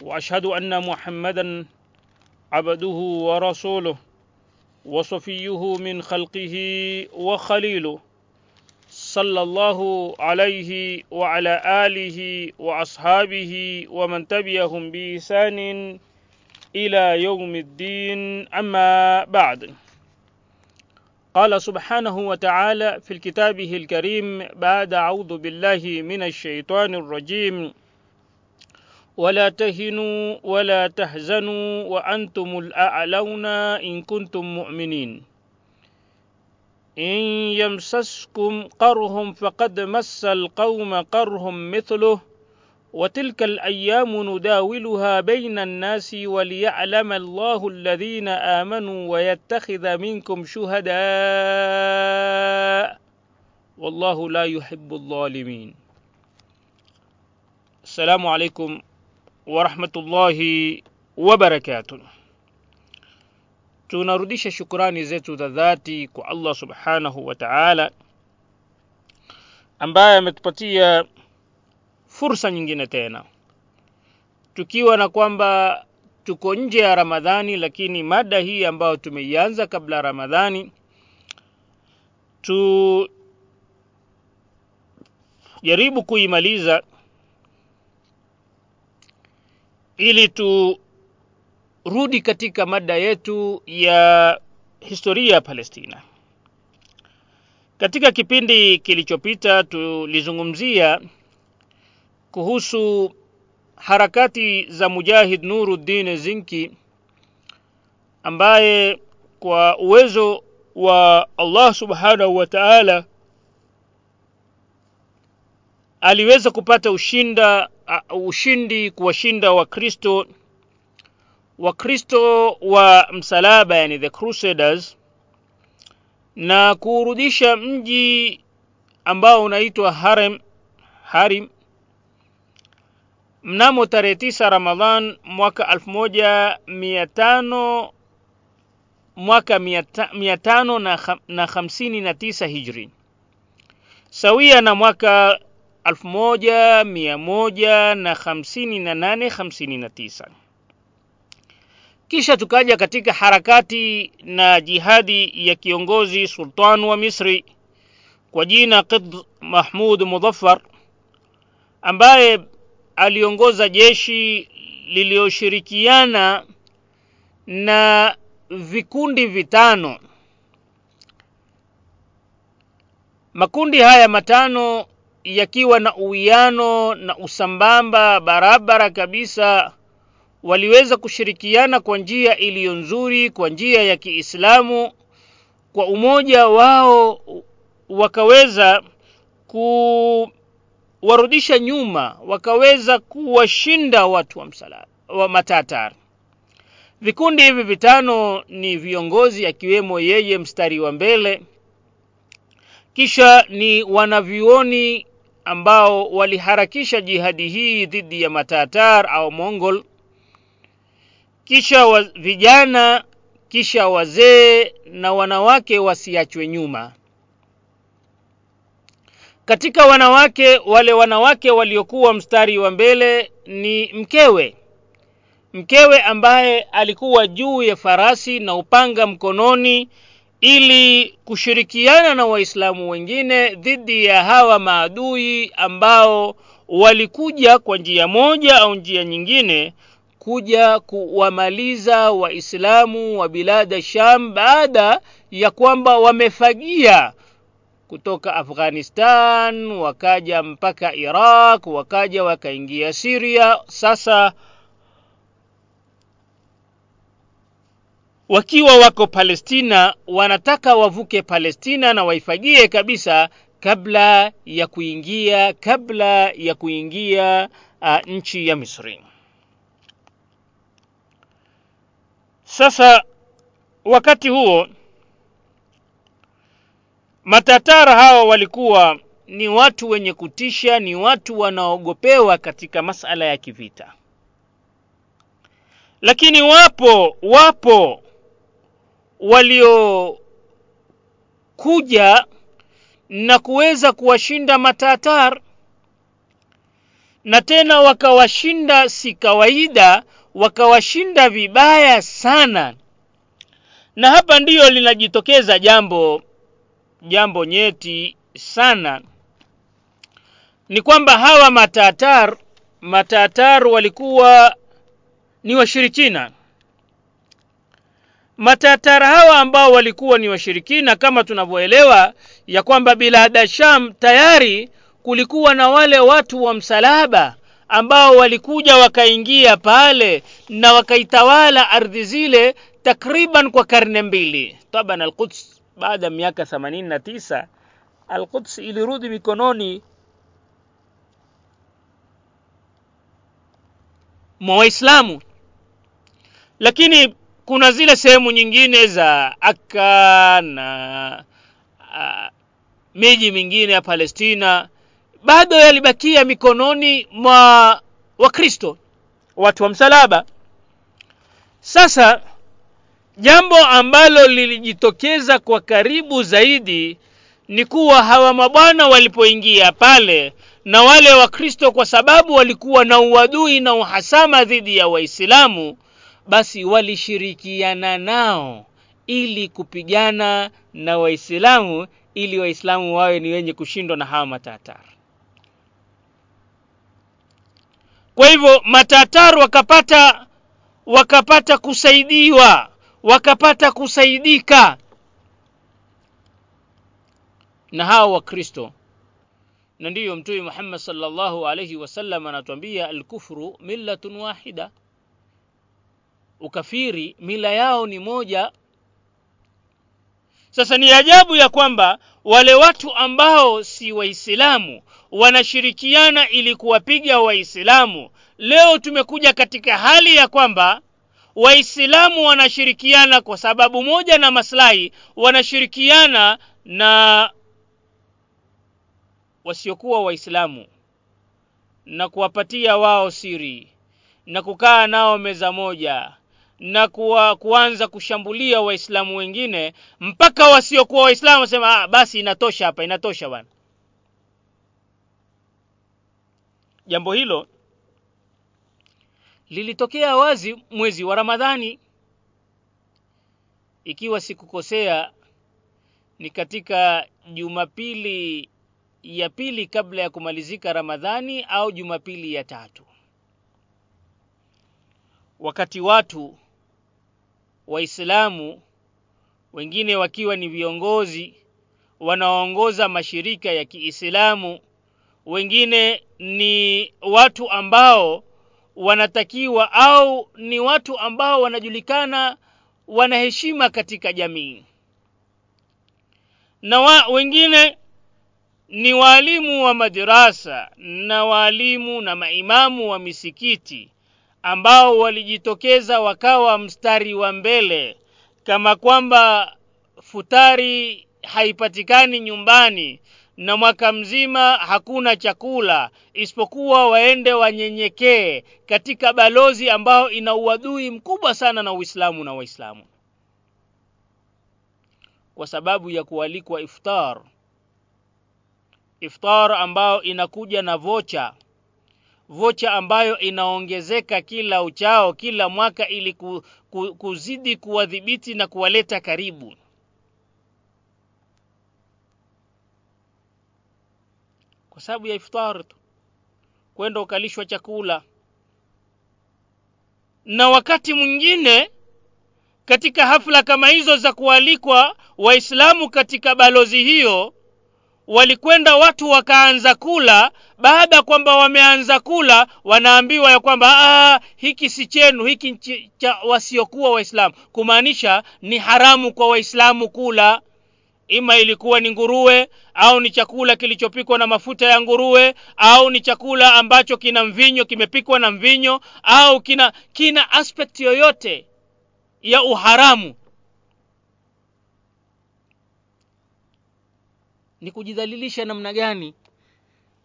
وأشهد أن محمدا عبده ورسوله وصفيه من خلقه وخليله صلى الله عليه وعلى آله وأصحابه ومن تبعهم بإحسان إلى يوم الدين. أما بعد قال سبحانه وتعالى في كتابه الكريم بعد أعوذ بالله من الشيطان الرجيم. ولا تهنوا ولا تحزنوا وأنتم الأعلون إن كنتم مؤمنين. إن يمسسكم قرهم فقد مس القوم قرهم مثله وتلك الأيام نداولها بين الناس وليعلم الله الذين آمنوا ويتخذ منكم شهداء. والله لا يحب الظالمين. السلام عليكم warahmatullahi wabarakatuh. Tunarudisha shukurani zetu za dhati kwa Allah subhanahu wa ta'ala ambaye ametupatia fursa nyingine tena, tukiwa na kwamba tuko nje ya Ramadhani, lakini mada hii ambayo tumeianza kabla ya Ramadhani tujaribu kuimaliza ili turudi katika mada yetu ya historia ya Palestina. Katika kipindi kilichopita tulizungumzia kuhusu harakati za Mujahid Nuruddin Zinki ambaye kwa uwezo wa Allah Subhanahu wa Ta'ala aliweza kupata ushinda uh, ushindi kuwashinda Wakristo Wakristo wa msalaba yani the Crusaders na kuurudisha mji ambao unaitwa Harem Harim mnamo tarehe tisa Ramadhan mwaka elfu moja mia tano mwaka mia tano na, hamsini na tisa hijri. Sawia na mwaka elfu moja mia moja na hamsini na nane hamsini na tisa. Kisha tukaja katika harakati na jihadi ya kiongozi sultan wa misri kwa jina qid mahmud mudhaffar ambaye aliongoza jeshi liliyoshirikiana na vikundi vitano. Makundi haya matano yakiwa na uwiano na usambamba barabara kabisa waliweza kushirikiana kwa njia iliyo nzuri kwa njia ya Kiislamu. Kwa umoja wao wakaweza kuwarudisha nyuma wakaweza kuwashinda watu wa msala wa matatar. Vikundi hivi vitano ni viongozi akiwemo yeye mstari wa mbele kisha ni wanavyuoni ambao waliharakisha jihadi hii dhidi ya matatar au mongol. Kisha wa, vijana kisha wazee na wanawake wasiachwe nyuma. Katika wanawake wale wanawake waliokuwa mstari wa mbele ni mkewe. Mkewe ambaye alikuwa juu ya farasi na upanga mkononi ili kushirikiana na waislamu wengine dhidi ya hawa maadui ambao walikuja kwa njia moja au njia nyingine kuja kuwamaliza waislamu wa bilada sham baada ya kwamba wamefagia kutoka afghanistan wakaja mpaka iraq wakaja wakaingia siria sasa wakiwa wako Palestina wanataka wavuke Palestina na waifagie kabisa kabla ya kuingia kabla ya kuingia uh, nchi ya Misri. sasa wakati huo matatara hawa walikuwa ni watu wenye kutisha ni watu wanaogopewa katika masala ya kivita lakini wapo wapo waliokuja na kuweza kuwashinda matatar na tena wakawashinda si kawaida wakawashinda vibaya sana. Na hapa ndiyo linajitokeza jambo jambo nyeti sana. Ni kwamba hawa matatar matatar walikuwa ni washirikina matatar hawa ambao walikuwa ni washirikina kama tunavyoelewa ya kwamba bilada sham tayari kulikuwa na wale watu wa msalaba ambao walikuja wakaingia pale na wakaitawala ardhi zile takriban kwa karne mbili. Taban alquds baada ya miaka 89 alquds ilirudi mikononi mwa waislamu. Lakini kuna zile sehemu nyingine za Akka na uh, miji mingine ya Palestina bado yalibakia mikononi mwa Wakristo, watu wa msalaba. Sasa jambo ambalo lilijitokeza kwa karibu zaidi ni kuwa hawa mabwana walipoingia pale na wale Wakristo, kwa sababu walikuwa na uadui na uhasama dhidi ya Waislamu, basi walishirikiana nao ili kupigana na Waislamu ili Waislamu wawe ni wenye kushindwa na hawa matatar. Kwa hivyo matatar wakapata wakapata kusaidiwa, wakapata kusaidika na hawa Wakristo, na ndiyo Mtume Muhammad sallallahu alayhi wasallam anatuambia alkufru millatun wahida ukafiri mila yao ni moja. Sasa ni ajabu ya kwamba wale watu ambao si waislamu wanashirikiana ili kuwapiga waislamu. Leo tumekuja katika hali ya kwamba waislamu wanashirikiana kwa sababu moja na maslahi wanashirikiana na wasiokuwa waislamu na kuwapatia wao siri na kukaa nao meza moja na kuwa, kuanza kushambulia waislamu wengine mpaka wasiokuwa waislamu wasema ah, basi inatosha hapa inatosha bwana. Jambo hilo lilitokea wazi mwezi wa ramadhani. Ikiwa sikukosea ni katika jumapili ya pili kabla ya kumalizika ramadhani au jumapili ya tatu. Wakati watu waislamu wengine wakiwa ni viongozi wanaoongoza mashirika ya kiislamu wengine ni watu ambao wanatakiwa au ni watu ambao wanajulikana wanaheshima katika jamii. Na wa, wengine ni waalimu wa madrasa na waalimu na maimamu wa misikiti ambao walijitokeza wakawa mstari wa mbele kama kwamba futari haipatikani nyumbani na mwaka mzima hakuna chakula isipokuwa waende wanyenyekee katika balozi ambao ina uadui mkubwa sana na Uislamu na Waislamu. Kwa sababu ya kualikwa iftar iftar ambao inakuja na vocha vocha ambayo inaongezeka kila uchao kila mwaka ili ku, ku, kuzidi kuwadhibiti na kuwaleta karibu. Kwa sababu ya iftar tu. Kwenda ukalishwa chakula. Na wakati mwingine katika hafla kama hizo za kualikwa waislamu katika balozi hiyo walikwenda watu wakaanza kula. Baada kwamba wameanza kula wanaambiwa ya kwamba hiki si chenu hiki cha wasiokuwa waislamu. Kumaanisha ni haramu kwa waislamu kula. Ima ilikuwa ni nguruwe au ni chakula kilichopikwa na mafuta ya nguruwe au ni chakula ambacho kina mvinyo kimepikwa na mvinyo au kina kina aspect yoyote ya uharamu ni kujidhalilisha namna gani?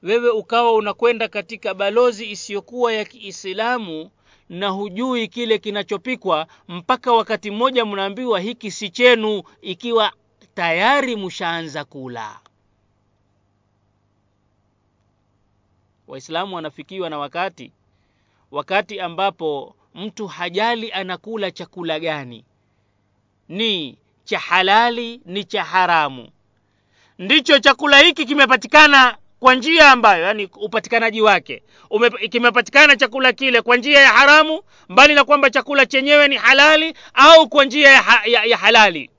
Wewe ukawa unakwenda katika balozi isiyokuwa ya Kiislamu na hujui kile kinachopikwa mpaka wakati mmoja mnaambiwa hiki si chenu ikiwa tayari mshaanza kula. Waislamu wanafikiwa na wakati wakati ambapo mtu hajali anakula chakula gani. Ni cha halali ni cha haramu ndicho chakula hiki kimepatikana kwa njia ambayo yani upatikanaji wake. Kimepatikana chakula kile kwa njia ya haramu mbali na kwamba chakula chenyewe ni halali au kwa njia ya, ha, ya, ya halali.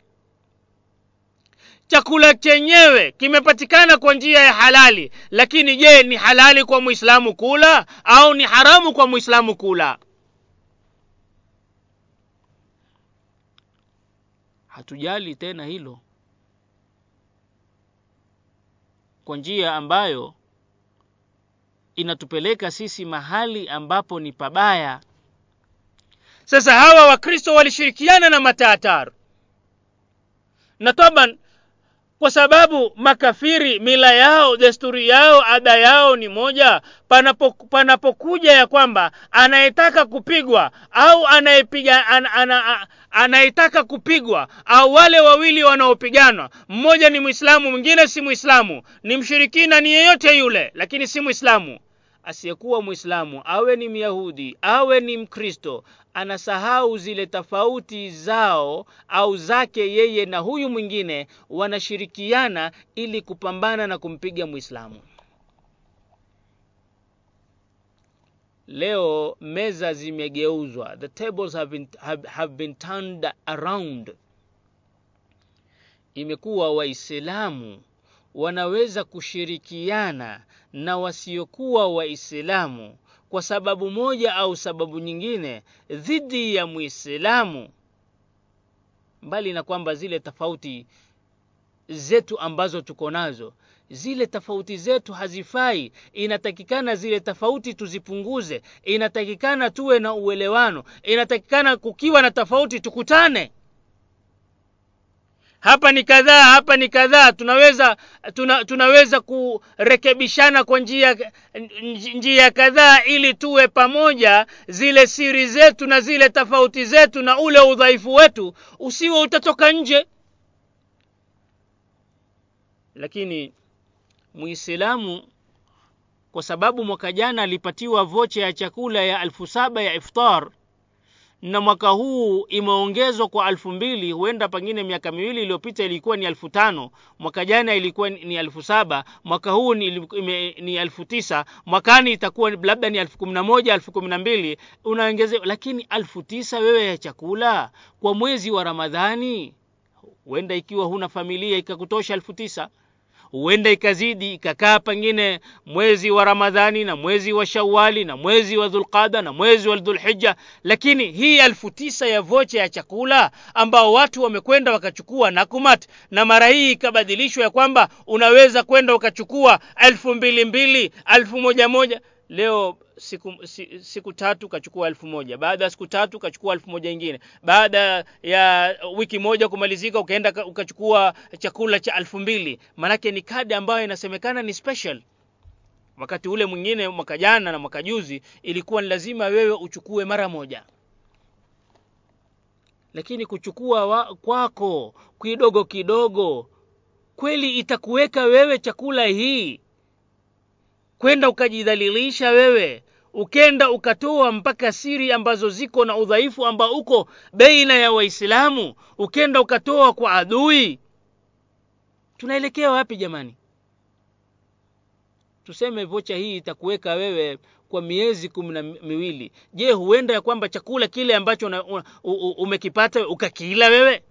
Chakula chenyewe kimepatikana kwa njia ya halali lakini je ni halali kwa muislamu kula au ni haramu kwa muislamu kula? Hatujali tena hilo kwa njia ambayo inatupeleka sisi mahali ambapo ni pabaya. Sasa hawa wakristo walishirikiana na mataatar. Na taban kwa sababu makafiri mila yao desturi yao ada yao ni moja panapo, panapokuja ya kwamba anayetaka kupigwa au anayepiga an, ana, anayetaka kupigwa au wale wawili wanaopiganwa. Mmoja ni mwislamu mwingine si mwislamu ni mshirikina ni yeyote yule lakini si mwislamu asiyekuwa mwislamu awe ni myahudi awe ni mkristo anasahau zile tofauti zao au zake yeye na huyu mwingine wanashirikiana ili kupambana na kumpiga mwislamu leo meza zimegeuzwa. The tables have been, have, have been turned around. Imekuwa waislamu wanaweza kushirikiana na wasiokuwa waislamu kwa sababu moja au sababu nyingine dhidi ya muislamu. Mbali na kwamba zile tofauti zetu ambazo tuko nazo zile tofauti zetu hazifai. Inatakikana zile tofauti tuzipunguze. Inatakikana tuwe na uelewano. Inatakikana kukiwa na tofauti tukutane. Hapa ni kadhaa hapa ni kadhaa. Tunaweza tuna, tunaweza kurekebishana kwa njia njia kadhaa ili tuwe pamoja zile siri zetu na zile tofauti zetu na ule udhaifu wetu usiwe utatoka nje. Lakini muislamu kwa sababu mwaka jana alipatiwa vocha ya chakula ya elfu saba ya iftar na mwaka huu imeongezwa kwa alfu mbili huenda pengine miaka miwili iliyopita ilikuwa ni elfu tano mwaka jana ilikuwa ni elfu saba mwaka huu ni, ime, ni elfu tisa mwakani itakuwa labda ni elfu kumi na moja elfu kumi na mbili unaongeze lakini elfu tisa wewe ya chakula kwa mwezi wa ramadhani huenda ikiwa huna familia ikakutosha elfu tisa huenda ikazidi ikakaa pengine mwezi wa ramadhani na mwezi wa shawali na mwezi wa dhulqada na mwezi wa dhulhija lakini hii elfu tisa ya vocha ya chakula ambao watu wamekwenda wakachukua nakumat na mara hii ikabadilishwa ya kwamba unaweza kwenda ukachukua elfu mbili mbili elfu moja moja. Leo siku, siku tatu kachukua elfu moja. Baada ya siku tatu kachukua elfu moja ingine. Baada ya wiki moja kumalizika ukaenda ukachukua chakula cha elfu mbili. Manake ni kadi ambayo inasemekana ni special. Wakati ule mwingine mwaka jana na mwaka juzi ilikuwa ni lazima wewe uchukue mara moja. Lakini kuchukua wa, kwako kidogo kidogo kweli itakuweka wewe chakula hii? Kwenda ukajidhalilisha wewe ukenda ukatoa mpaka siri ambazo ziko na udhaifu ambao uko baina ya waislamu? Ukenda ukatoa kwa adui? Tunaelekea wapi jamani? Tuseme vocha hii itakuweka wewe kwa miezi kumi na miwili. Je huenda ya kwamba chakula kile ambacho una, una, umekipata ukakila wewe?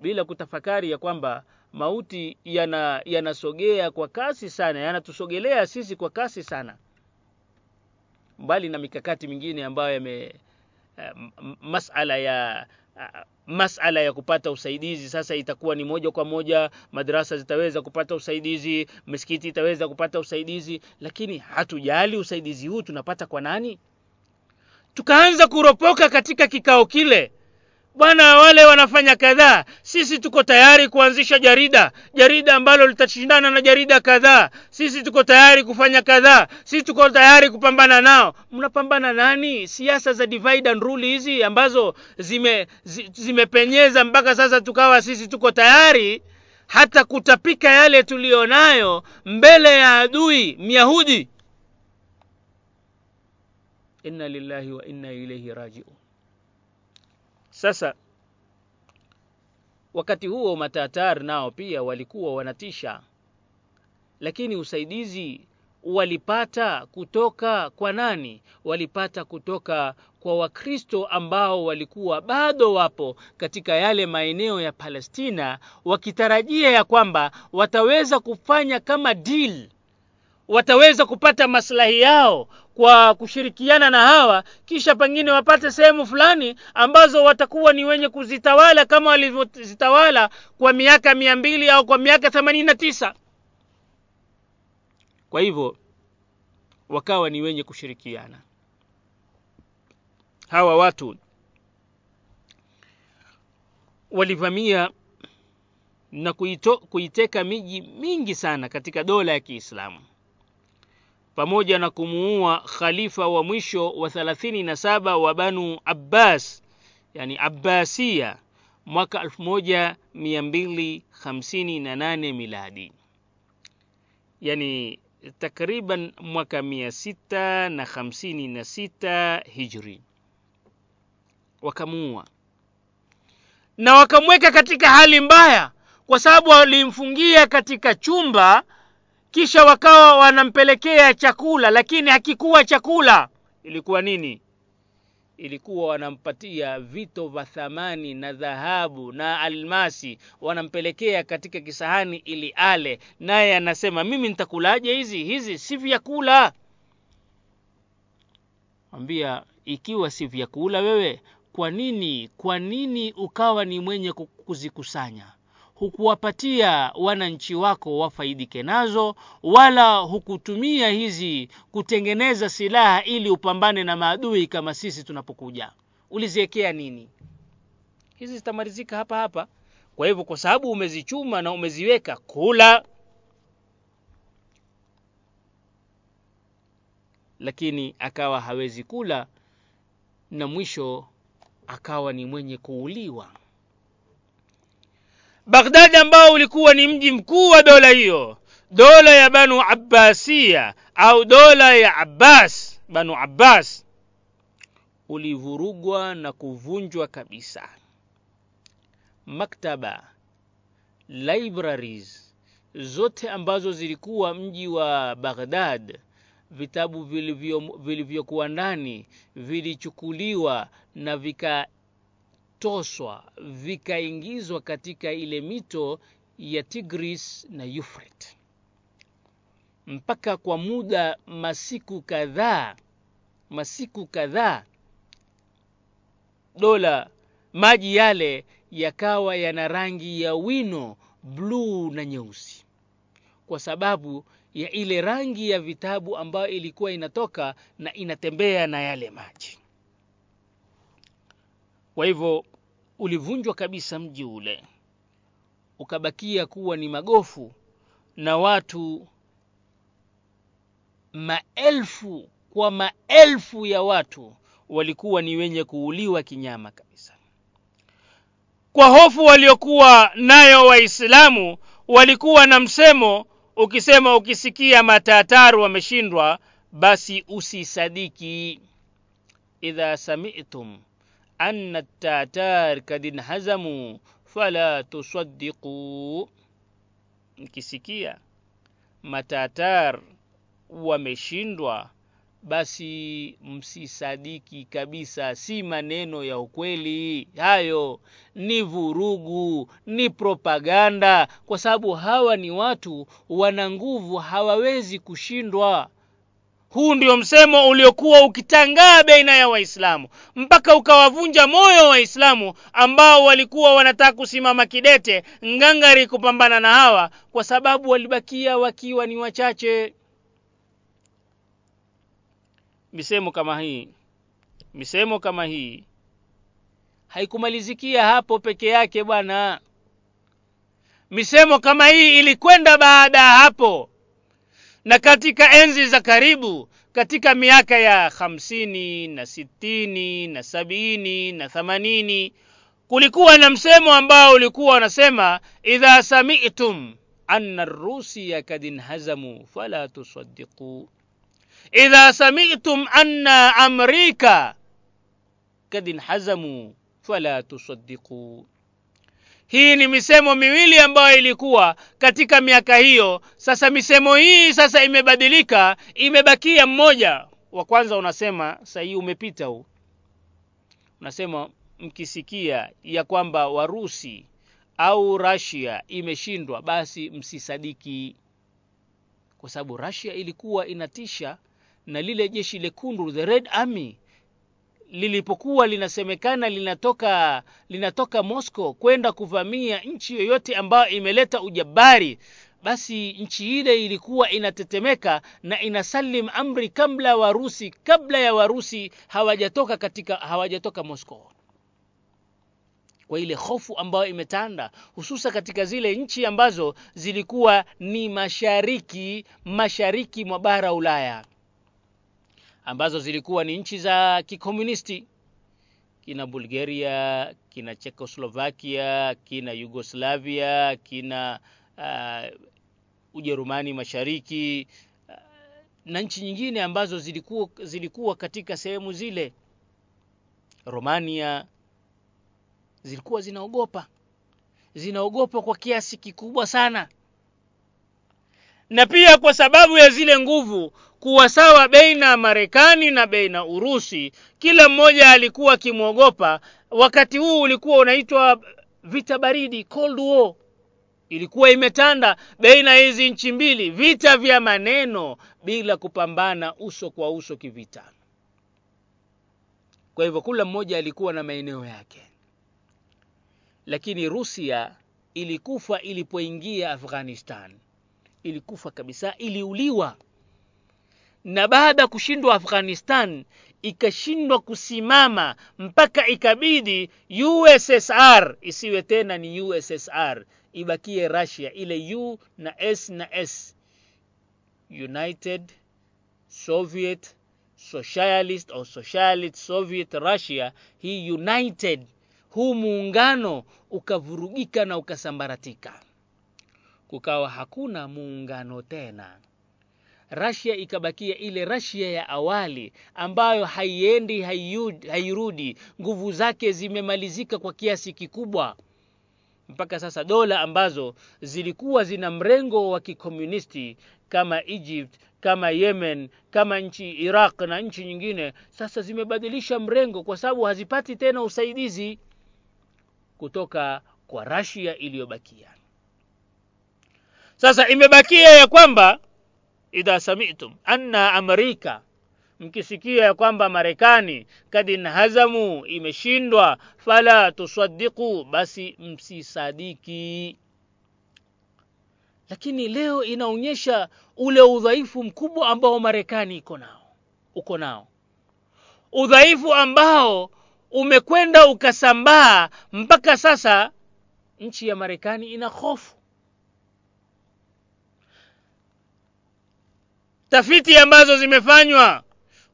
Bila kutafakari ya kwamba mauti yana yanasogea kwa kasi sana yanatusogelea sisi kwa kasi sana. Mbali na mikakati mingine ambayo yame uh, masala ya masala ya kupata usaidizi sasa itakuwa ni moja kwa moja madrasa zitaweza kupata usaidizi misikiti itaweza kupata usaidizi lakini hatujali usaidizi huu tunapata kwa nani? Tukaanza kuropoka katika kikao kile bwana wale wanafanya kadhaa. Sisi tuko tayari kuanzisha jarida. Jarida ambalo litashindana na jarida kadhaa. Sisi tuko tayari kufanya kadhaa. Sisi tuko tayari kupambana nao. Mnapambana nani? Siasa za divide and rule hizi ambazo zime zi, zimepenyeza mpaka sasa tukawa sisi tuko tayari hata kutapika yale tuliyonayo mbele ya adui myahudi. Inna lillahi wa inna ilaihi rajiun sasa wakati huo matatar nao pia walikuwa wanatisha. Lakini usaidizi walipata kutoka kwa nani? Walipata kutoka kwa wakristo ambao walikuwa bado wapo katika yale maeneo ya palestina wakitarajia ya kwamba wataweza kufanya kama deal. Wataweza kupata maslahi yao kwa kushirikiana na hawa kisha pengine wapate sehemu fulani ambazo watakuwa ni wenye kuzitawala kama walivyozitawala kwa miaka mia mbili au kwa miaka themanini na tisa. Kwa hivyo wakawa ni wenye kushirikiana. Hawa watu walivamia na kuito, kuiteka miji mingi sana katika dola ya kiislamu pamoja na kumuua khalifa wa mwisho wa 37 wa banu abbas yani abbasia mwaka 1258 miladi. Yani takriban mwaka 656 hijri. Wakamuua. Na wakamweka katika hali mbaya kwa sababu walimfungia katika chumba kisha wakawa wanampelekea chakula lakini hakikuwa chakula. Ilikuwa nini? Ilikuwa wanampatia vito vya thamani na dhahabu na almasi wanampelekea katika kisahani ili ale. Naye anasema mimi nitakulaje hizi? Hizi si vyakula. Ambia ikiwa si vyakula wewe kwa nini kwa nini ukawa ni mwenye kuzikusanya hukuwapatia wananchi wako wafaidike nazo wala hukutumia hizi kutengeneza silaha ili upambane na maadui kama sisi tunapokuja. Uliziwekea nini? Hizi zitamalizika hapa hapa. Kwa hivyo kwa sababu umezichuma na umeziweka kula. Lakini akawa hawezi kula na mwisho akawa ni mwenye kuuliwa Baghdad ambao ulikuwa ni mji mkuu wa dola hiyo, dola ya Banu Abbasia au dola ya Abbas, Banu Abbas, ulivurugwa na kuvunjwa kabisa. Maktaba, libraries zote ambazo zilikuwa mji wa Baghdad, vitabu vilivyokuwa ndani vilichukuliwa na vika vikatoswa vikaingizwa katika ile mito ya Tigris na Euphrates mpaka kwa muda masiku kadhaa masiku kadhaa dola maji yale yakawa yana rangi ya wino bluu na nyeusi. Kwa sababu ya ile rangi ya vitabu ambayo ilikuwa inatoka na inatembea na yale maji. Kwa hivyo ulivunjwa kabisa mji ule. Ukabakia kuwa ni magofu na watu maelfu kwa maelfu ya watu walikuwa ni wenye kuuliwa kinyama kabisa. Kwa hofu waliokuwa nayo waislamu walikuwa na msemo ukisema ukisikia matataru wameshindwa basi usisadiki. Idha sami'tum anna at-tatar انهزموا. فلا tusaddiqu mkisikia matatar wameshindwa basi msisadiki kabisa si maneno ya ukweli. Hayo ni vurugu ni propaganda kwa sababu hawa ni watu wana nguvu hawawezi kushindwa huu ndio msemo uliokuwa ukitangaa baina ya waislamu mpaka ukawavunja moyo waislamu ambao walikuwa wanataka kusimama kidete ngangari kupambana na hawa kwa sababu walibakia wakiwa ni wachache. Misemo kama hii misemo kama hii haikumalizikia hapo peke yake bwana. Misemo kama hii ilikwenda baada ya hapo na katika enzi za karibu katika miaka ya hamsini na sitini na sabini na thamanini kulikuwa na msemo ambao ulikuwa unasema idha sami'tum anna rusiya kad inhazamu fala tusaddiqu. Idha sami'tum anna amrika kad inhazamu fala tusaddiqu hii ni misemo miwili ambayo ilikuwa katika miaka hiyo. Sasa misemo hii sasa imebadilika imebakia mmoja. Wa kwanza unasema sahii umepita huu. Unasema mkisikia ya kwamba warusi au rasia imeshindwa basi msisadiki. Kwa sababu rasia ilikuwa inatisha na lile jeshi lekundu the red army lilipokuwa linasemekana linatoka linatoka moscow kwenda kuvamia nchi yoyote ambayo imeleta ujabari basi nchi ile ilikuwa inatetemeka na inasalim amri kabla warusi kabla ya warusi hawajatoka katika hawajatoka moscow. Kwa ile hofu ambayo imetanda hususa katika zile nchi ambazo zilikuwa ni mashariki mashariki mwa bara ulaya ambazo zilikuwa ni nchi za kikomunisti. Kina bulgaria kina czechoslovakia kina yugoslavia kina uh, ujerumani mashariki uh, na nchi nyingine ambazo zilikuwa, zilikuwa katika sehemu zile. Romania zilikuwa zinaogopa. Zinaogopa kwa kiasi kikubwa sana na pia kwa sababu ya zile nguvu kuwa sawa baina marekani na baina urusi kila mmoja alikuwa akimwogopa. Wakati huu ulikuwa unaitwa vita baridi cold war. Ilikuwa imetanda baina hizi nchi mbili vita vya maneno bila kupambana uso kwa uso kivita. Kwa hivyo kila mmoja alikuwa na maeneo yake. Lakini rusia ilikufa ilipoingia afghanistan ilikufa kabisa iliuliwa. Na baada ya kushindwa afghanistan ikashindwa kusimama mpaka ikabidi ussr isiwe tena ni ussr ibakie russia ile u na s na s. United soviet socialist au socialist soviet russia hii united huu muungano ukavurugika na ukasambaratika kukawa hakuna muungano tena. Rasia ikabakia ile rasia ya awali ambayo haiendi hairudi. Nguvu zake zimemalizika kwa kiasi kikubwa. Mpaka sasa dola ambazo zilikuwa zina mrengo wa kikomunisti kama egypt kama yemen kama nchi iraq na nchi nyingine sasa zimebadilisha mrengo kwa sababu hazipati tena usaidizi kutoka kwa rasia iliyobakia sasa imebakia ya kwamba idha samitum anna amerika mkisikia ya kwamba marekani kad inhazamu imeshindwa fala tusaddiqu basi msisadiki. Lakini leo inaonyesha ule udhaifu mkubwa ambao marekani iko nao uko nao. Udhaifu ambao umekwenda ukasambaa mpaka sasa nchi ya marekani ina hofu tafiti ambazo zimefanywa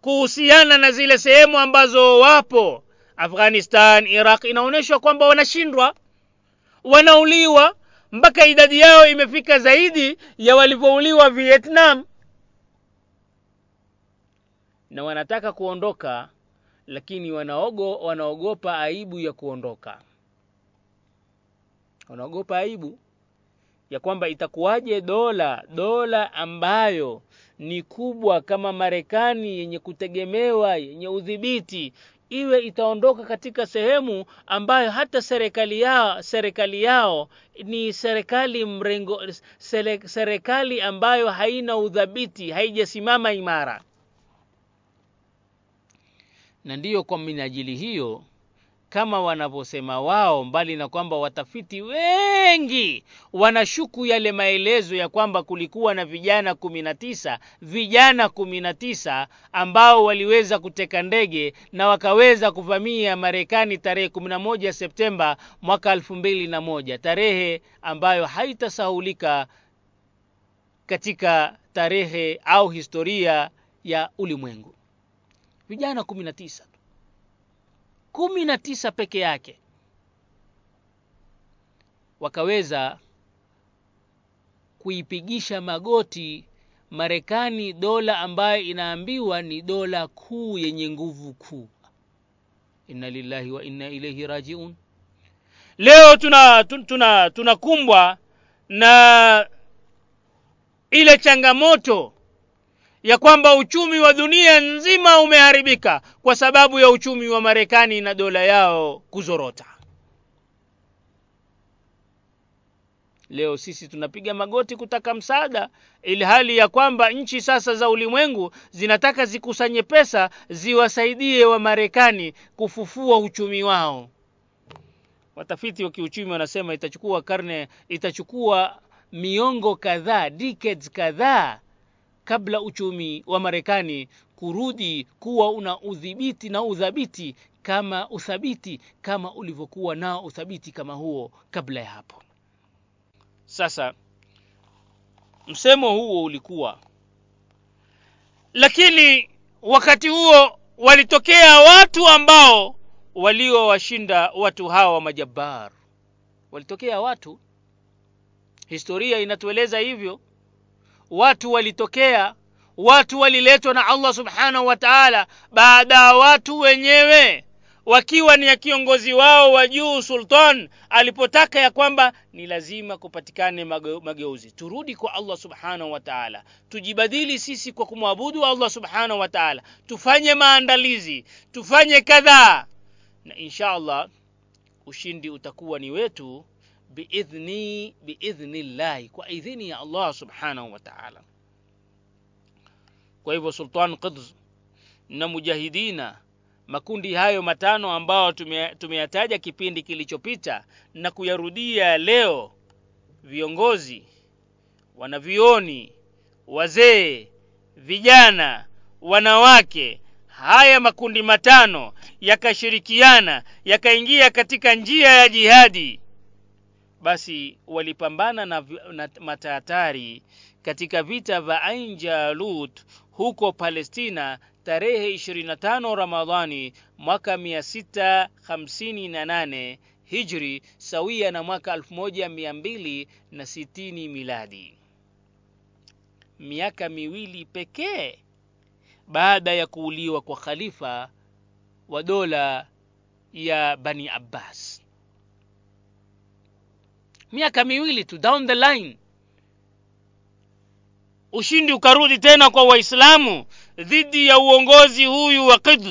kuhusiana na zile sehemu ambazo wapo afghanistan iraq inaonyeshwa kwamba wanashindwa wanauliwa mpaka idadi yao imefika zaidi ya walivyouliwa vietnam. Na wanataka kuondoka lakini wanaogo wanaogopa aibu ya kuondoka. Wanaogopa aibu ya kwamba itakuwaje dola dola ambayo ni kubwa kama marekani yenye kutegemewa yenye udhibiti. Iwe itaondoka katika sehemu ambayo hata serikali yao serikali yao ni serikali mrengo serikali ambayo haina udhabiti haijasimama imara. Na ndiyo kwa minajili hiyo kama wanavyosema wao, mbali na kwamba watafiti wengi wanashuku yale maelezo ya kwamba kulikuwa na vijana kumi na tisa vijana kumi na tisa ambao waliweza kuteka ndege na wakaweza kuvamia Marekani tarehe kumi na moja Septemba mwaka elfu mbili na moja tarehe ambayo haitasahulika katika tarehe au historia ya ulimwengu. Vijana kumi na tisa kumi na tisa peke yake wakaweza kuipigisha magoti Marekani, dola ambayo inaambiwa ni dola kuu yenye nguvu kuu. Inna lillahi wa inna ilaihi rajiun. Leo tuna tuna tunakumbwa na ile changamoto ya kwamba uchumi wa dunia nzima umeharibika kwa sababu ya uchumi wa Marekani na dola yao kuzorota. Leo sisi tunapiga magoti kutaka msaada, ili hali ya kwamba nchi sasa za ulimwengu zinataka zikusanye pesa ziwasaidie Wamarekani kufufua uchumi wao. Watafiti wa kiuchumi wanasema itachukua karne, itachukua miongo kadhaa, decades kadhaa kabla uchumi wa Marekani kurudi kuwa una udhibiti na udhabiti kama uthabiti kama ulivyokuwa nao uthabiti kama huo kabla ya hapo. Sasa msemo huo ulikuwa, lakini wakati huo walitokea watu ambao waliowashinda watu hawa majabar Walitokea watu, historia inatueleza hivyo watu walitokea, watu waliletwa na Allah subhanahu wa ta'ala, baada ya watu wenyewe wakiwa ni ya kiongozi wao wa juu sultan alipotaka ya kwamba ni lazima kupatikane mageuzi, turudi kwa Allah subhanahu wa ta'ala, tujibadili sisi kwa kumwabudu Allah subhanahu wa ta'ala, tufanye maandalizi, tufanye kadhaa, na insha Allah ushindi utakuwa ni wetu biidhni biidhnillahi, kwa idhini ya Allah subhanahu wa ta'ala. Kwa hivyo Sultan Qudus na mujahidina, makundi hayo matano ambao tumeyataja kipindi kilichopita na kuyarudia leo, viongozi, wanavioni, wazee, vijana, wanawake, haya makundi matano yakashirikiana yakaingia katika njia ya jihadi basi walipambana na, na matatari katika vita vya Ain Jalut huko Palestina tarehe 25 Ramadhani mwaka 658 Hijri sawia na mwaka 1260 miladi, miaka miwili pekee baada ya kuuliwa kwa khalifa wa dola ya Bani Abbas miaka miwili tu down the line, ushindi ukarudi tena kwa Waislamu dhidi ya uongozi huyu wa Qidh.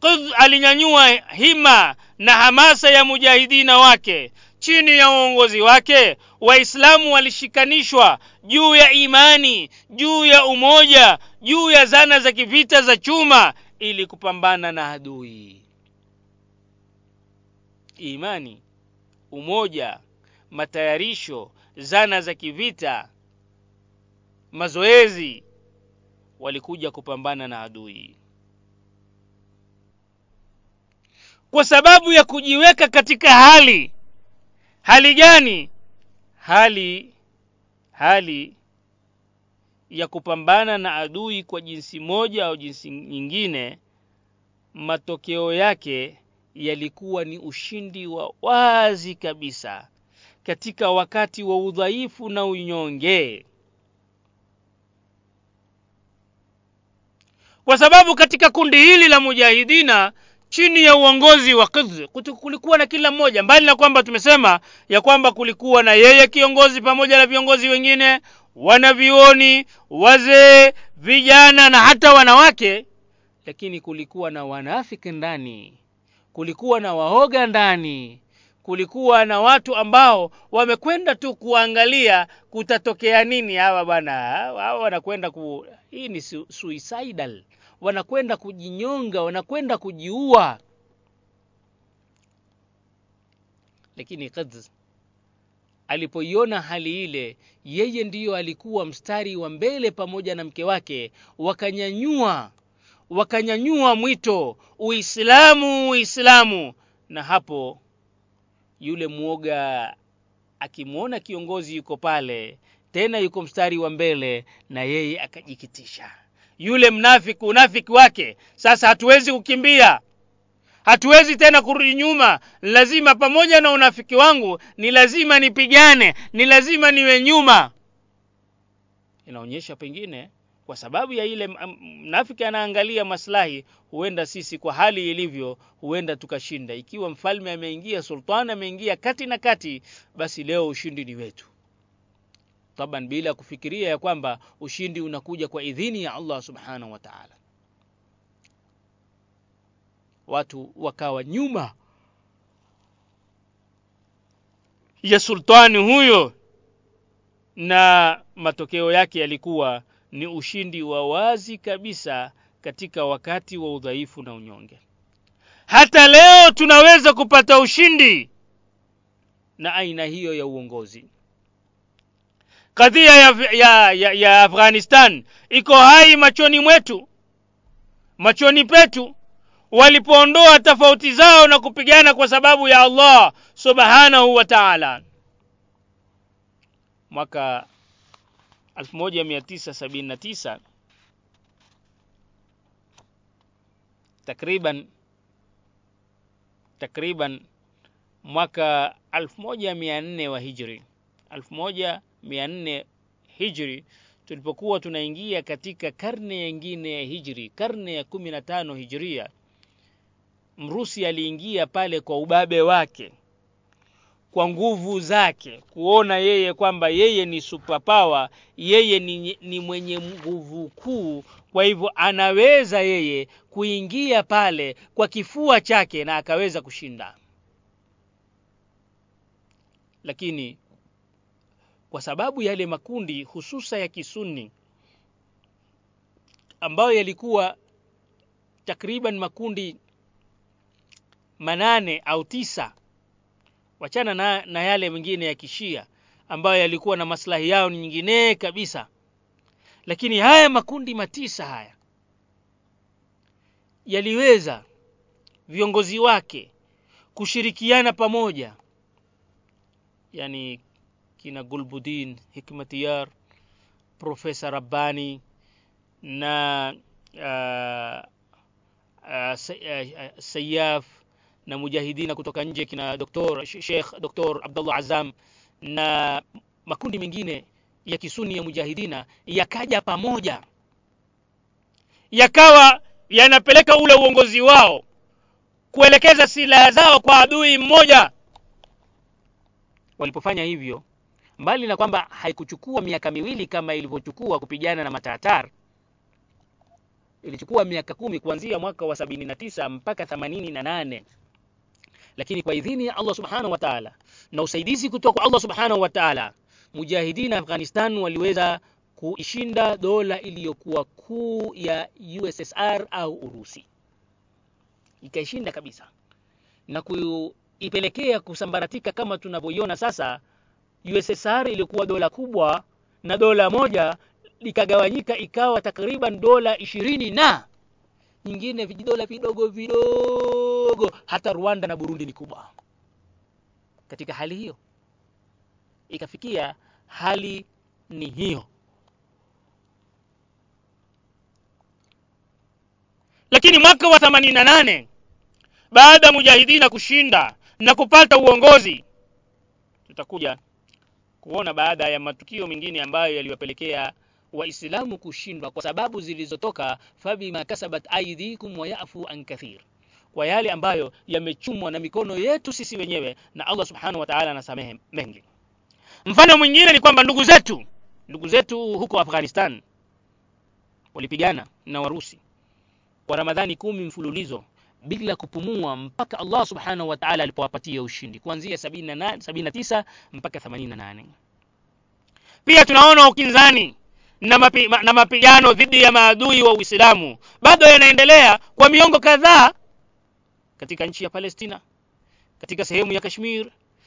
Qidh alinyanyua hima na hamasa ya mujahidina wake. Chini ya uongozi wake Waislamu walishikanishwa juu ya imani, juu ya umoja, juu ya zana za kivita za chuma ili kupambana na adui. Imani, umoja matayarisho, zana za kivita, mazoezi, walikuja kupambana na adui. Kwa sababu ya kujiweka katika hali hali gani? Hali hali ya kupambana na adui kwa jinsi moja au jinsi nyingine, matokeo yake yalikuwa ni ushindi wa wazi kabisa katika wakati wa udhaifu na unyonge, kwa sababu katika kundi hili la mujahidina chini ya uongozi wa Qidh kulikuwa na kila mmoja, mbali na kwamba tumesema ya kwamba kulikuwa na yeye kiongozi pamoja na viongozi wengine, wanavioni, wazee, vijana na hata wanawake, lakini kulikuwa na wanafiki ndani, kulikuwa na waoga ndani kulikuwa na watu ambao wamekwenda tu kuangalia kutatokea nini. Hawa bwana, hawa wanakwenda ku, hii ni suicidal, wanakwenda kujinyonga, wanakwenda kujiua. lakini Quds alipoiona hali ile yeye ndiyo alikuwa mstari wa mbele pamoja na mke wake wakanyanyua wakanyanyua mwito uislamu uislamu na hapo yule mwoga akimwona kiongozi yuko pale tena yuko mstari wa mbele na yeye akajikitisha. Yule mnafiki unafiki wake. Sasa hatuwezi kukimbia. Hatuwezi tena kurudi nyuma. Lazima pamoja na unafiki wangu ni lazima nipigane ni lazima niwe nyuma. Inaonyesha pengine kwa sababu ya ile mnafiki anaangalia maslahi huenda sisi kwa hali ilivyo huenda tukashinda. Ikiwa mfalme ameingia sultani ameingia kati na kati basi leo ushindi ni wetu. Taban bila kufikiria ya kwamba ushindi unakuja kwa idhini ya Allah subhanahu wa ta'ala. Watu wakawa nyuma ya sultani huyo na matokeo yake yalikuwa ni ushindi wa wazi kabisa katika wakati wa udhaifu na unyonge. Hata leo tunaweza kupata ushindi na aina hiyo ya uongozi. Kadhia ya, ya, ya, ya afghanistan iko hai machoni mwetu machoni petu walipoondoa tofauti zao na kupigana kwa sababu ya allah subhanahu wa taala. Mwaka 1979 takriban takriban mwaka 1400 wa hijri. 1400 hijri tulipokuwa tunaingia katika karne nyingine ya hijri karne ya 15 hijria mrusi aliingia pale kwa ubabe wake kwa nguvu zake kuona yeye kwamba yeye ni superpower yeye ni, ni mwenye nguvu kuu. Kwa hivyo anaweza yeye kuingia pale kwa kifua chake na akaweza kushinda. Lakini kwa sababu yale makundi hususa ya kisuni ambayo yalikuwa takriban makundi manane au tisa wachana na, na yale mengine ya kishia ambayo yalikuwa na maslahi yao nyingine kabisa. Lakini haya makundi matisa haya yaliweza viongozi wake kushirikiana pamoja. Yani kina Gulbuddin Hikmatiyar Profesa Rabbani na uh, uh, uh, Sayaf na mujahidina kutoka nje kina Dr. Sheikh Dr. Abdullah Azam na makundi mengine ya kisuni ya mujahidina yakaja pamoja yakawa yanapeleka ule uongozi wao kuelekeza silaha zao kwa adui mmoja walipofanya hivyo mbali na kwamba haikuchukua miaka miwili kama ilivyochukua kupigana na matatar ilichukua miaka kumi kuanzia mwaka wa sabini na tisa mpaka themanini na nane lakini kwa idhini ya Allah subhanahu wa ta'ala na usaidizi kutoka kwa Allah subhanahu wa ta'ala mujahidina Afghanistan waliweza kuishinda dola iliyokuwa kuu ya USSR au Urusi. Ikaishinda kabisa. Na kuipelekea kusambaratika kama tunavyoiona sasa USSR ilikuwa dola kubwa na dola moja likagawanyika ikawa takriban dola ishirini na nyingine vijidola vidogo vidogo hata Rwanda na Burundi ni kubwa. Katika hali hiyo ikafikia hali ni hiyo. Lakini mwaka wa 88 baada ya mujahidina kushinda na kupata uongozi tutakuja kuona baada ya matukio mengine ambayo yaliwapelekea waislamu kushindwa kwa sababu zilizotoka fabima kasabat aidikum wa yafu an kathir kwa yale ambayo yamechumwa na mikono yetu sisi wenyewe na Allah subhanahu wa ta'ala anasamehe mengi. Mfano mwingine ni kwamba ndugu zetu ndugu zetu huko Afghanistan walipigana na Warusi kwa Ramadhani kumi mfululizo bila kupumua mpaka Allah subhanahu wa ta'ala alipowapatia ushindi kuanzia 78 79 mpaka 88 pia tunaona ukinzani na, mapi, na mapigano dhidi ya maadui wa Uislamu. Bado yanaendelea kwa miongo kadhaa katika nchi ya Palestina katika sehemu ya Kashmir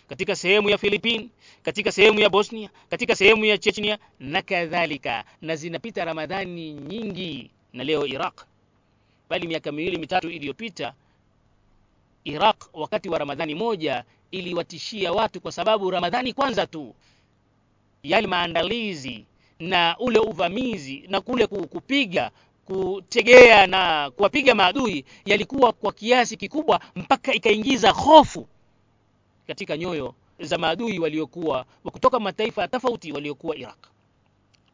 katika sehemu ya Philippine, katika sehemu ya Bosnia, katika sehemu ya Chechnia na kadhalika, na zinapita Ramadhani nyingi. Na leo Iraq, bali miaka miwili mitatu iliyopita, Iraq wakati wa Ramadhani moja iliwatishia watu, kwa sababu Ramadhani kwanza tu yale maandalizi na ule uvamizi na kule kupiga kutegea na kuwapiga maadui yalikuwa kwa kiasi kikubwa mpaka ikaingiza hofu katika nyoyo za maadui waliokuwa wa kutoka mataifa tofauti waliokuwa Iraq.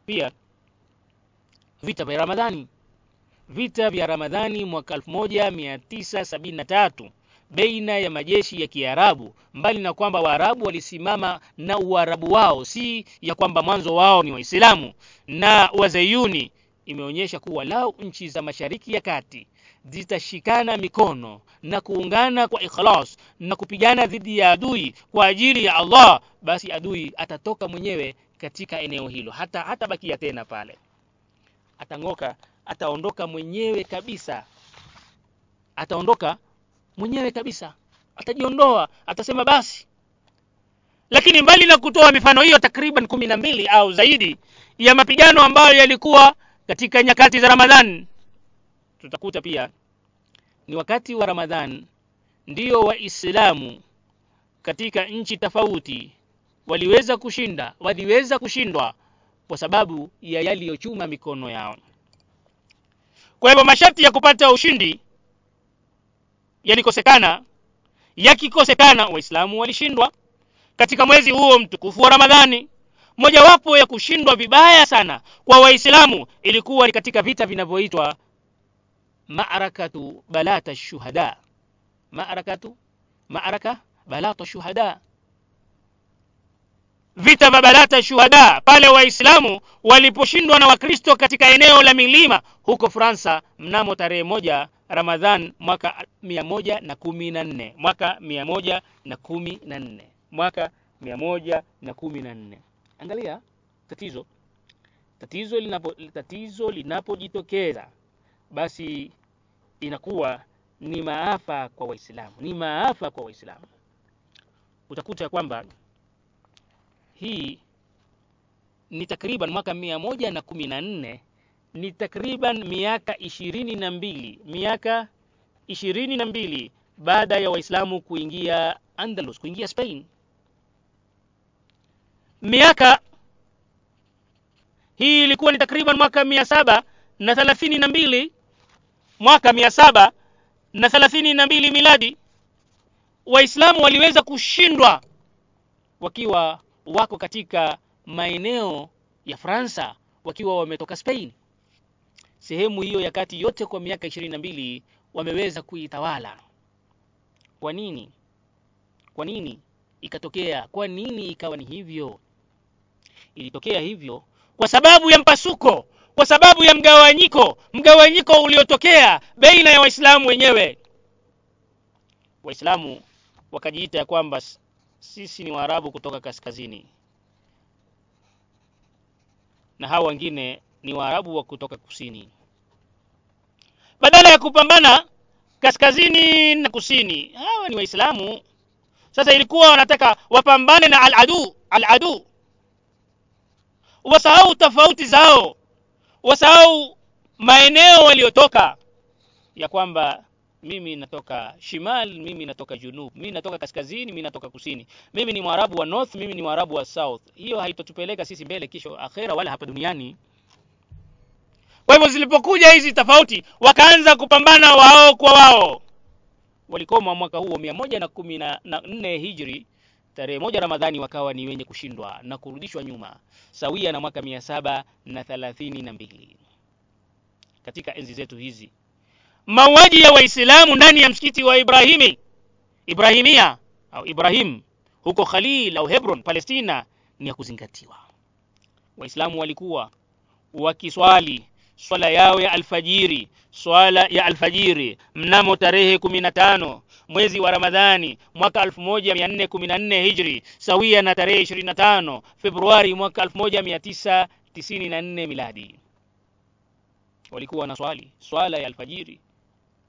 Pia vita vya Ramadhani, vita vya Ramadhani mwaka 1973 baina ya majeshi ya Kiarabu, mbali na kwamba Waarabu walisimama na Uarabu wao, si ya kwamba mwanzo wao ni Waislamu na Wazayuni, imeonyesha kuwa lau nchi za Mashariki ya Kati zitashikana mikono na kuungana kwa ikhlas na kupigana dhidi ya adui kwa ajili ya Allah, basi adui atatoka mwenyewe katika eneo hilo, hata hatabakia tena pale, atang'oka, ataondoka mwenyewe kabisa, ataondoka mwenyewe kabisa, atajiondoa, atasema basi. Lakini mbali na kutoa mifano hiyo takriban kumi na mbili au zaidi ya mapigano ambayo yalikuwa katika nyakati za Ramadhan, tutakuta pia ni wakati wa Ramadhan ndio Waislamu katika nchi tofauti waliweza kushinda, waliweza kushindwa kwa sababu ya yaliyochuma mikono yao. Kwa hivyo masharti ya kupata ushindi yalikosekana. Yakikosekana, Waislamu walishindwa katika mwezi huo mtukufu wa Ramadhani. Mojawapo ya kushindwa vibaya sana kwa Waislamu ilikuwa ni katika vita vinavyoitwa maarakatu balata shuhada, maarakatu maaraka balata shuhada, vita vya balata shuhada, pale Waislamu waliposhindwa na Wakristo katika eneo la milima huko Fransa mnamo tarehe moja Ramadhan mwaka mia na kumi na nne. Mwaka mia na kumi na nne. Mwaka mia na kumi na nne Angalia tatizo tatizo linapo tatizo linapojitokeza basi inakuwa ni maafa kwa Waislamu, ni maafa kwa Waislamu. Utakuta kwamba hii ni takriban mwaka mia moja na kumi na nne ni takriban miaka ishirini na mbili miaka ishirini na mbili baada ya Waislamu kuingia Andalus, kuingia Spain. Miaka hii ilikuwa ni takriban mwaka mia saba na thelathini na mbili mwaka mia saba na thelathini na mbili miladi. Waislamu waliweza kushindwa wakiwa wako katika maeneo ya Fransa, wakiwa wametoka Spain. Sehemu hiyo ya kati yote kwa miaka ishirini na mbili wameweza kuitawala. Kwa nini? Kwa nini ikatokea? Kwa nini ikawa ni hivyo? Ilitokea hivyo kwa sababu ya mpasuko, kwa sababu ya mgawanyiko, mgawanyiko uliotokea baina ya Waislamu wenyewe. Waislamu wakajiita ya kwamba sisi ni Waarabu kutoka kaskazini na hawa wengine ni Waarabu wa kutoka kusini. Badala ya kupambana kaskazini na kusini, hawa ni Waislamu. Sasa ilikuwa wanataka wapambane na al-adu al-adu, wasahau tofauti zao, wasahau maeneo waliotoka, ya kwamba mimi natoka shimal, mimi natoka junub, mimi natoka kaskazini, mimi natoka kusini, mimi ni mwarabu wa north, mimi ni mwarabu wa south. Hiyo haitotupeleka sisi mbele kisho akhera, wala hapa duniani. Kwa hivyo zilipokuja hizi tofauti, wakaanza kupambana wao kwa wao. Walikoma mwaka huo mia moja na kumi na nne hijri tarehe moja Ramadhani, wakawa ni wenye kushindwa na kurudishwa nyuma, sawia na mwaka mia saba na thalathini na mbili katika enzi zetu hizi mauaji ya Waislamu ndani ya msikiti wa Ibrahimi Ibrahimia au Ibrahim huko Khalil au Hebron Palestina ni ya kuzingatiwa. Waislamu walikuwa wakiswali swala yao ya alfajiri, swala ya alfajiri mnamo tarehe 15 mwezi wa Ramadhani mwaka 1414 Hijri, sawia na tarehe 25 Februari mwaka 1994 miladi. Walikuwa na swali swala ya alfajiri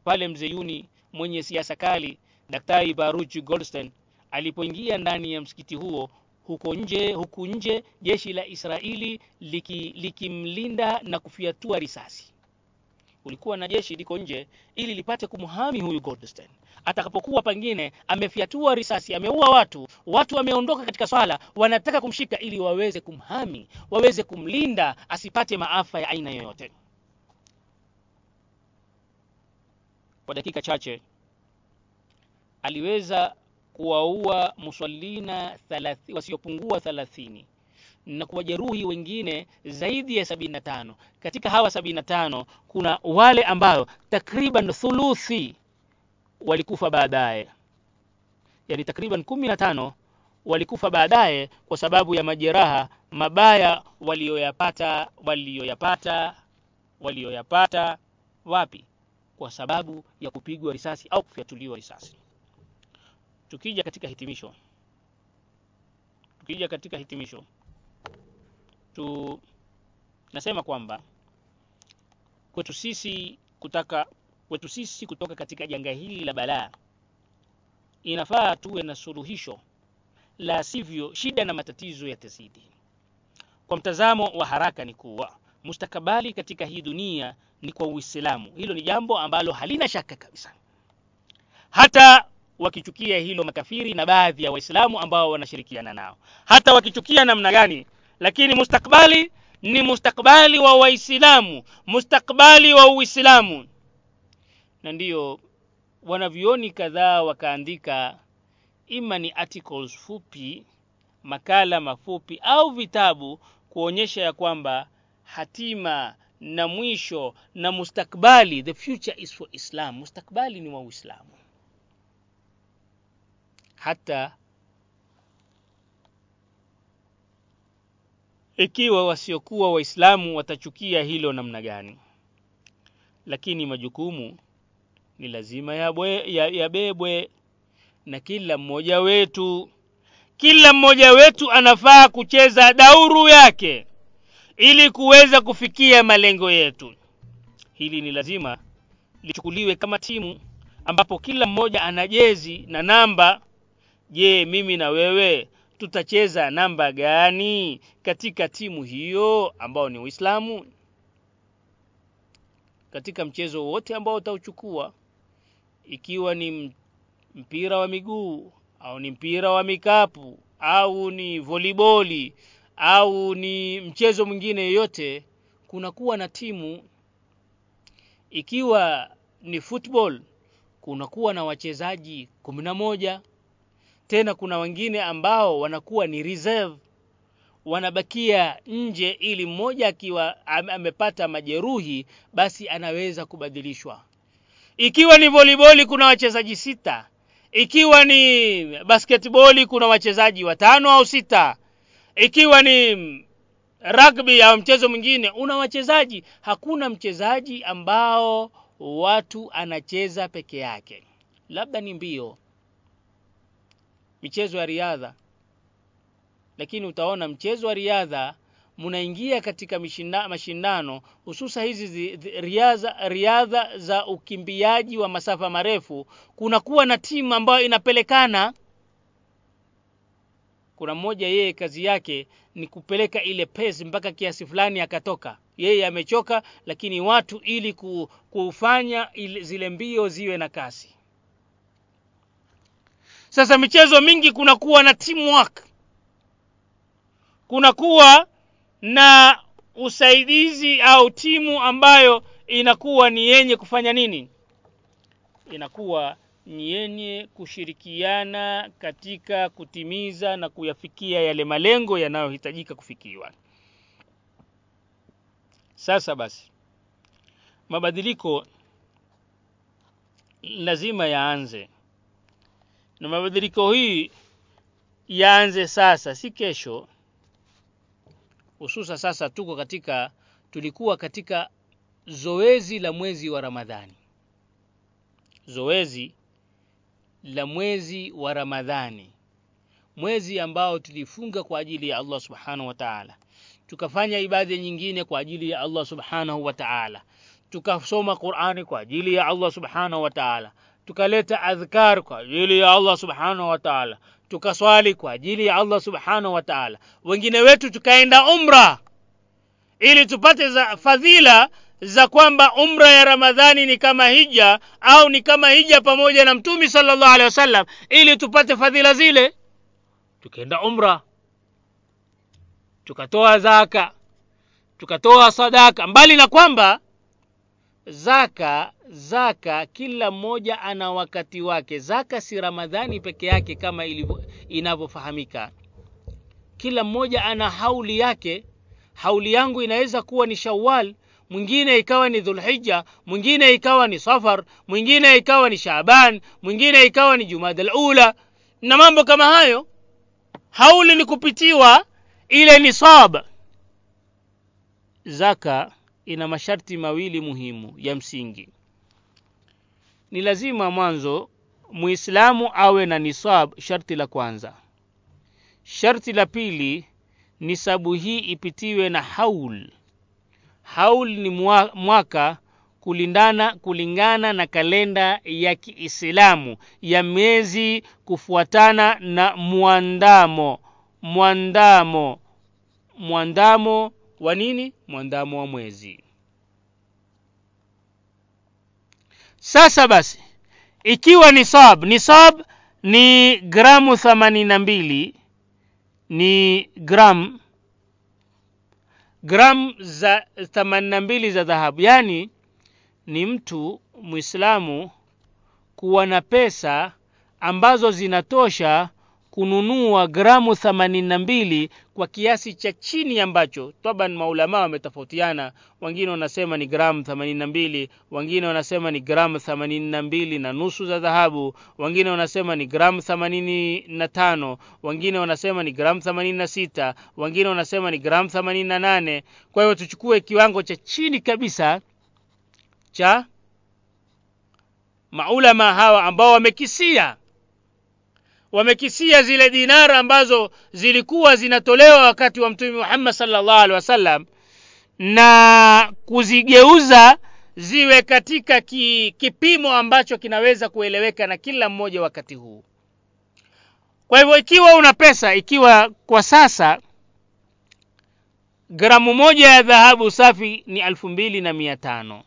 pale mzeyuni mwenye siasa kali Daktari Baruch Goldstein alipoingia ndani ya msikiti huo huko nje huku nje jeshi la Israeli liki- likimlinda na kufiatua risasi kulikuwa na jeshi liko nje ili lipate kumhami huyu Goldstein atakapokuwa pengine amefyatua risasi ameua watu watu wameondoka katika swala wanataka kumshika ili waweze kumhami waweze kumlinda asipate maafa ya aina yoyote. Kwa dakika chache aliweza kuwaua thalathi, wasiopungua 30 na kuwajeruhi wengine zaidi ya 75 katika hawa 75 kuna wale ambao takriban thuluthi walikufa baadaye. Yani takriban 15 walikufa baadaye kwa sababu ya majeraha mabaya walioyapata walioyapata walioyapata. Wapi? Kwa sababu ya kupigwa risasi au kufyatuliwa risasi. Tukija katika hitimisho. Tukija katika hitimisho tu nasema kwamba kwetu sisi kutaka kwetu sisi kutoka katika janga hili la balaa inafaa tuwe na suluhisho la sivyo shida na matatizo yatazidi kwa mtazamo wa haraka ni kuwa mustakabali katika hii dunia ni kwa uislamu. Hilo ni jambo ambalo halina shaka kabisa. Hata wakichukia hilo makafiri na baadhi ya waislamu ambao wanashirikiana nao. Hata wakichukia namna gani lakini mustakbali ni mustakbali wa waislamu mustakbali wa uislamu. Na ndiyo wanavyoni kadhaa wakaandika ima ni articles fupi makala mafupi au vitabu kuonyesha ya kwamba hatima na mwisho na mustakbali the future is for islam. Mustakbali ni wa uislamu. Hata ikiwa wasiokuwa waislamu watachukia hilo namna gani? Lakini majukumu ni lazima yabebwe ya- ya na kila mmoja wetu. Kila mmoja wetu anafaa kucheza dauru yake ili kuweza kufikia malengo yetu. Hili ni lazima lichukuliwe kama timu ambapo kila mmoja ana jezi na namba. Je mimi na wewe tutacheza namba gani katika timu hiyo ambao ni uislamu? Katika mchezo wote ambao utauchukua ikiwa ni mpira wa miguu au ni mpira wa mikapu au ni voliboli au ni mchezo mwingine yoyote kunakuwa na timu. Ikiwa ni football kunakuwa na wachezaji kumi na moja tena kuna wengine ambao wanakuwa ni reserve. Wanabakia nje ili mmoja akiwa amepata majeruhi basi anaweza kubadilishwa. Ikiwa ni voliboli kuna wachezaji sita. Ikiwa ni basketboli kuna wachezaji watano au sita. Ikiwa ni rugby au mchezo mwingine una wachezaji. Hakuna mchezaji ambao watu anacheza peke yake. Labda ni mbio michezo ya riadha. Lakini utaona mchezo wa riadha mnaingia katika mashindano hususa hizi zi, zi, riadha, riadha za ukimbiaji wa masafa marefu kunakuwa na timu ambayo inapelekana. Kuna mmoja yeye kazi yake ni kupeleka ile pesi mpaka kiasi fulani akatoka. Yeye amechoka lakini watu ili kufanya ile, zile mbio ziwe na kasi sasa michezo mingi kunakuwa na teamwork. Kunakuwa na usaidizi au timu ambayo inakuwa ni yenye kufanya nini? Inakuwa ni yenye kushirikiana katika kutimiza na kuyafikia yale malengo yanayohitajika kufikiwa. Sasa basi mabadiliko lazima yaanze na mabadiliko hii yaanze sasa si kesho. Hususa sasa tuko katika tulikuwa katika zoezi la mwezi wa ramadhani. Zoezi la mwezi wa ramadhani. Mwezi ambao tulifunga kwa ajili ya allah subhanahu wa taala. Tukafanya ibada nyingine kwa ajili ya allah subhanahu wa taala. Tukasoma qurani kwa ajili ya allah subhanahu wa taala tukaleta adhkar kwa ajili ya allah subhanahu wa taala tukaswali kwa ajili ya Allah subhanahu wa ta'ala. Wengine wetu tukaenda umra ili tupate za fadhila za kwamba umra ya ramadhani ni kama hija au ni kama hija pamoja na mtumi sallallahu alaihi wasallam ili tupate fadhila zile. Tukaenda umra tukatoa zaka tukatoa sadaka mbali na kwamba zaka zaka kila mmoja ana wakati wake. Zaka si ramadhani peke yake kama inavyofahamika. Kila mmoja ana hauli yake. Hauli yangu inaweza kuwa ni shawal mwingine ikawa ni Dhulhijja, mwingine ikawa ni safar mwingine ikawa ni shaban mwingine ikawa ni jumada ula. Na mambo kama hayo hauli ni kupitiwa ile nisab zaka ina masharti mawili muhimu ya msingi ni lazima mwanzo muislamu awe na nisab sharti la kwanza. Sharti la pili nisabu hii ipitiwe na haul. Haul ni mwaka kulindana kulingana na kalenda ya kiislamu ya miezi kufuatana na mwandamo. Mwandamo. Mwandamo wa nini? Mwandamo wa mwezi sasa basi ikiwa nisab nisab ni gramu themanini na mbili ni gram gramu za themanini na mbili za dhahabu. Yaani ni mtu mwislamu kuwa na pesa ambazo zinatosha kununua gramu themanini na mbili kwa kiasi cha chini ambacho taban maulama wametofautiana. Wengine wanasema ni gramu themanini na mbili wengine wanasema ni gramu themanini na na nusu za dhahabu wengine wanasema ni gramu themanini na tano wengine wanasema ni gramu themanini na sita wengine wanasema ni gramu themanini na nane. Kwa hiyo tuchukue kiwango cha chini kabisa cha maulama hawa ambao wamekisia wamekisia zile dinara ambazo zilikuwa zinatolewa wakati wa mtume Muhammad sallallahu alaihi wasallam na kuzigeuza ziwe katika ki, kipimo ambacho kinaweza kueleweka na kila mmoja wakati huu. Kwa hivyo ikiwa una pesa, ikiwa kwa sasa gramu moja ya dhahabu safi ni alfu mbili na mia tano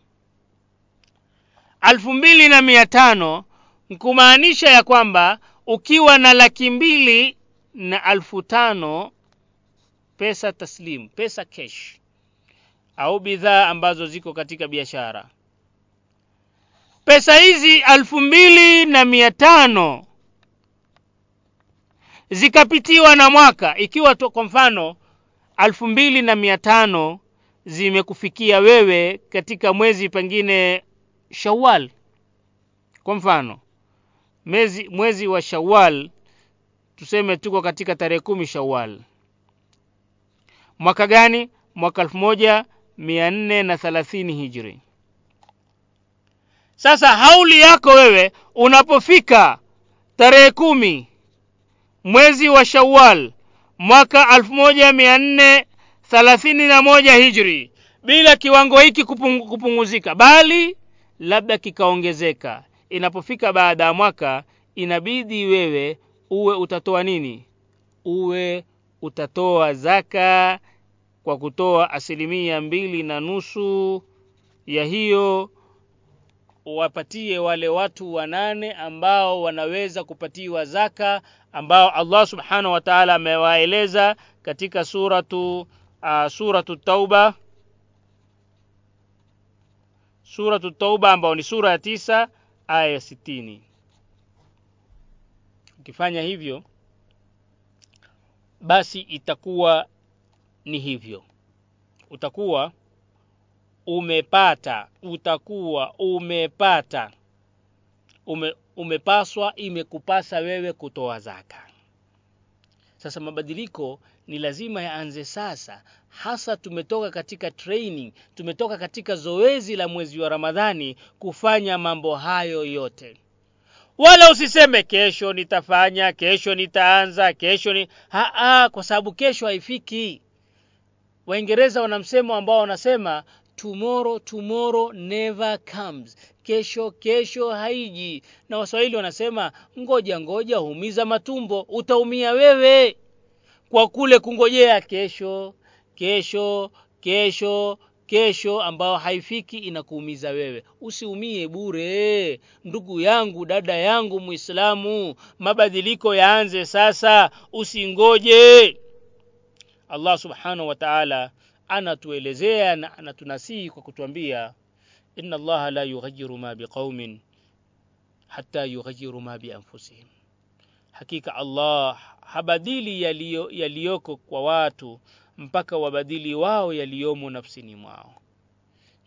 alfu mbili na mia tano kumaanisha ya kwamba ukiwa na laki mbili na alfu tano pesa taslim pesa cash au bidhaa ambazo ziko katika biashara. Pesa hizi alfu mbili na mia tano zikapitiwa na mwaka ikiwa to, kwa mfano alfu mbili na mia tano zimekufikia wewe katika mwezi pengine shawal kwa mfano mwezi, mwezi wa shawal tuseme tuko katika tarehe kumi shawal mwaka gani? Mwaka elfu moja mia nne na thalathini hijri. Sasa hauli yako wewe unapofika tarehe kumi mwezi wa shawal mwaka elfu moja mia nne thalathini na moja hijri bila kiwango hiki kupung, kupunguzika bali labda kikaongezeka inapofika baada ya mwaka inabidi wewe uwe utatoa nini? Uwe utatoa zaka kwa kutoa asilimia mbili na nusu ya hiyo wapatie wale watu wanane ambao wanaweza kupatiwa zaka ambao Allah subhanahu wa ta'ala amewaeleza katika suratu uh, suratu tauba. Suratu tauba ambao ni sura ya tisa aya ya sitini. Ukifanya hivyo basi itakuwa ni hivyo. Utakuwa umepata utakuwa umepata. Ume, umepaswa imekupasa wewe kutoa zaka. Sasa mabadiliko ni lazima yaanze sasa hasa tumetoka katika training tumetoka katika zoezi la mwezi wa ramadhani kufanya mambo hayo yote. Wala usiseme kesho nitafanya kesho nitaanza kesho ni Haa, kwa sababu kesho haifiki. Waingereza wana msemo ambao wanasema tomorrow tomorrow never comes. Kesho kesho haiji. Na waswahili wanasema ngoja ngoja huumiza matumbo utaumia wewe. Kwa kule kungojea kesho kesho kesho kesho ambayo haifiki inakuumiza wewe. Usiumie bure. Ndugu yangu dada yangu muislamu mabadiliko yaanze sasa. Usingoje. Allah subhanahu wa taala anatuelezea na anatunasihi kwa kutuambia inna allaha la yughayiru ma biqaumin hata yughayiru ma bianfusihim hakika allah habadili yaliyoko kwa watu mpaka wabadili wao yaliyomo nafsini mwao.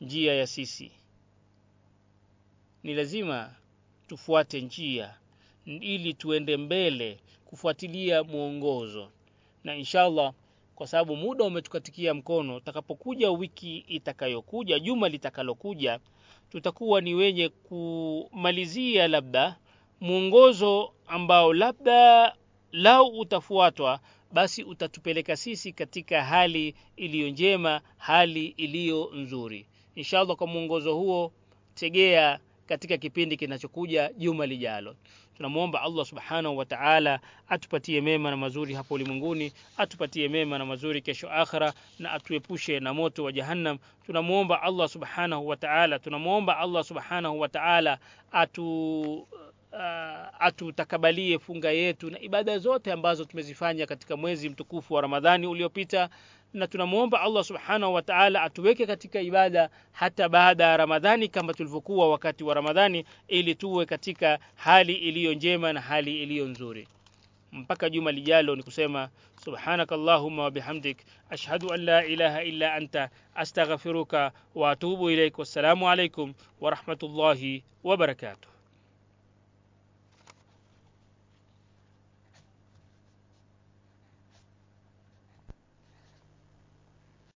Njia ya sisi. Ni lazima tufuate njia ili tuende mbele kufuatilia mwongozo. Na inshallah kwa sababu muda umetukatikia mkono utakapokuja wiki itakayokuja juma litakalokuja tutakuwa ni wenye kumalizia labda mwongozo ambao labda lau utafuatwa basi utatupeleka sisi katika hali iliyo njema hali iliyo nzuri. Inshallah kwa mwongozo huo tegea katika kipindi kinachokuja juma lijalo. Tunamwomba allah subhanahu wa taala atupatie mema na mazuri hapo ulimwenguni atupatie mema na mazuri kesho akhira na atuepushe na moto wa jahannam. Tunamwomba allah subhanahu wa taala tunamwomba allah subhanahu wa taala atu uh, atutakabalie funga yetu na ibada zote ambazo tumezifanya katika mwezi mtukufu wa ramadhani uliopita na tunamwomba allah subhanahu wa taala atuweke katika ibada hata baada ya ramadhani kama tulivyokuwa wakati wa ramadhani ili tuwe katika hali iliyo njema na hali iliyo nzuri. Mpaka juma lijalo ni kusema subhanaka allahumma wabihamdik ashhadu an la ilaha illa anta astaghfiruka wa atubu ilaik wassalamu alaikum warahmatullahi wabarakatuh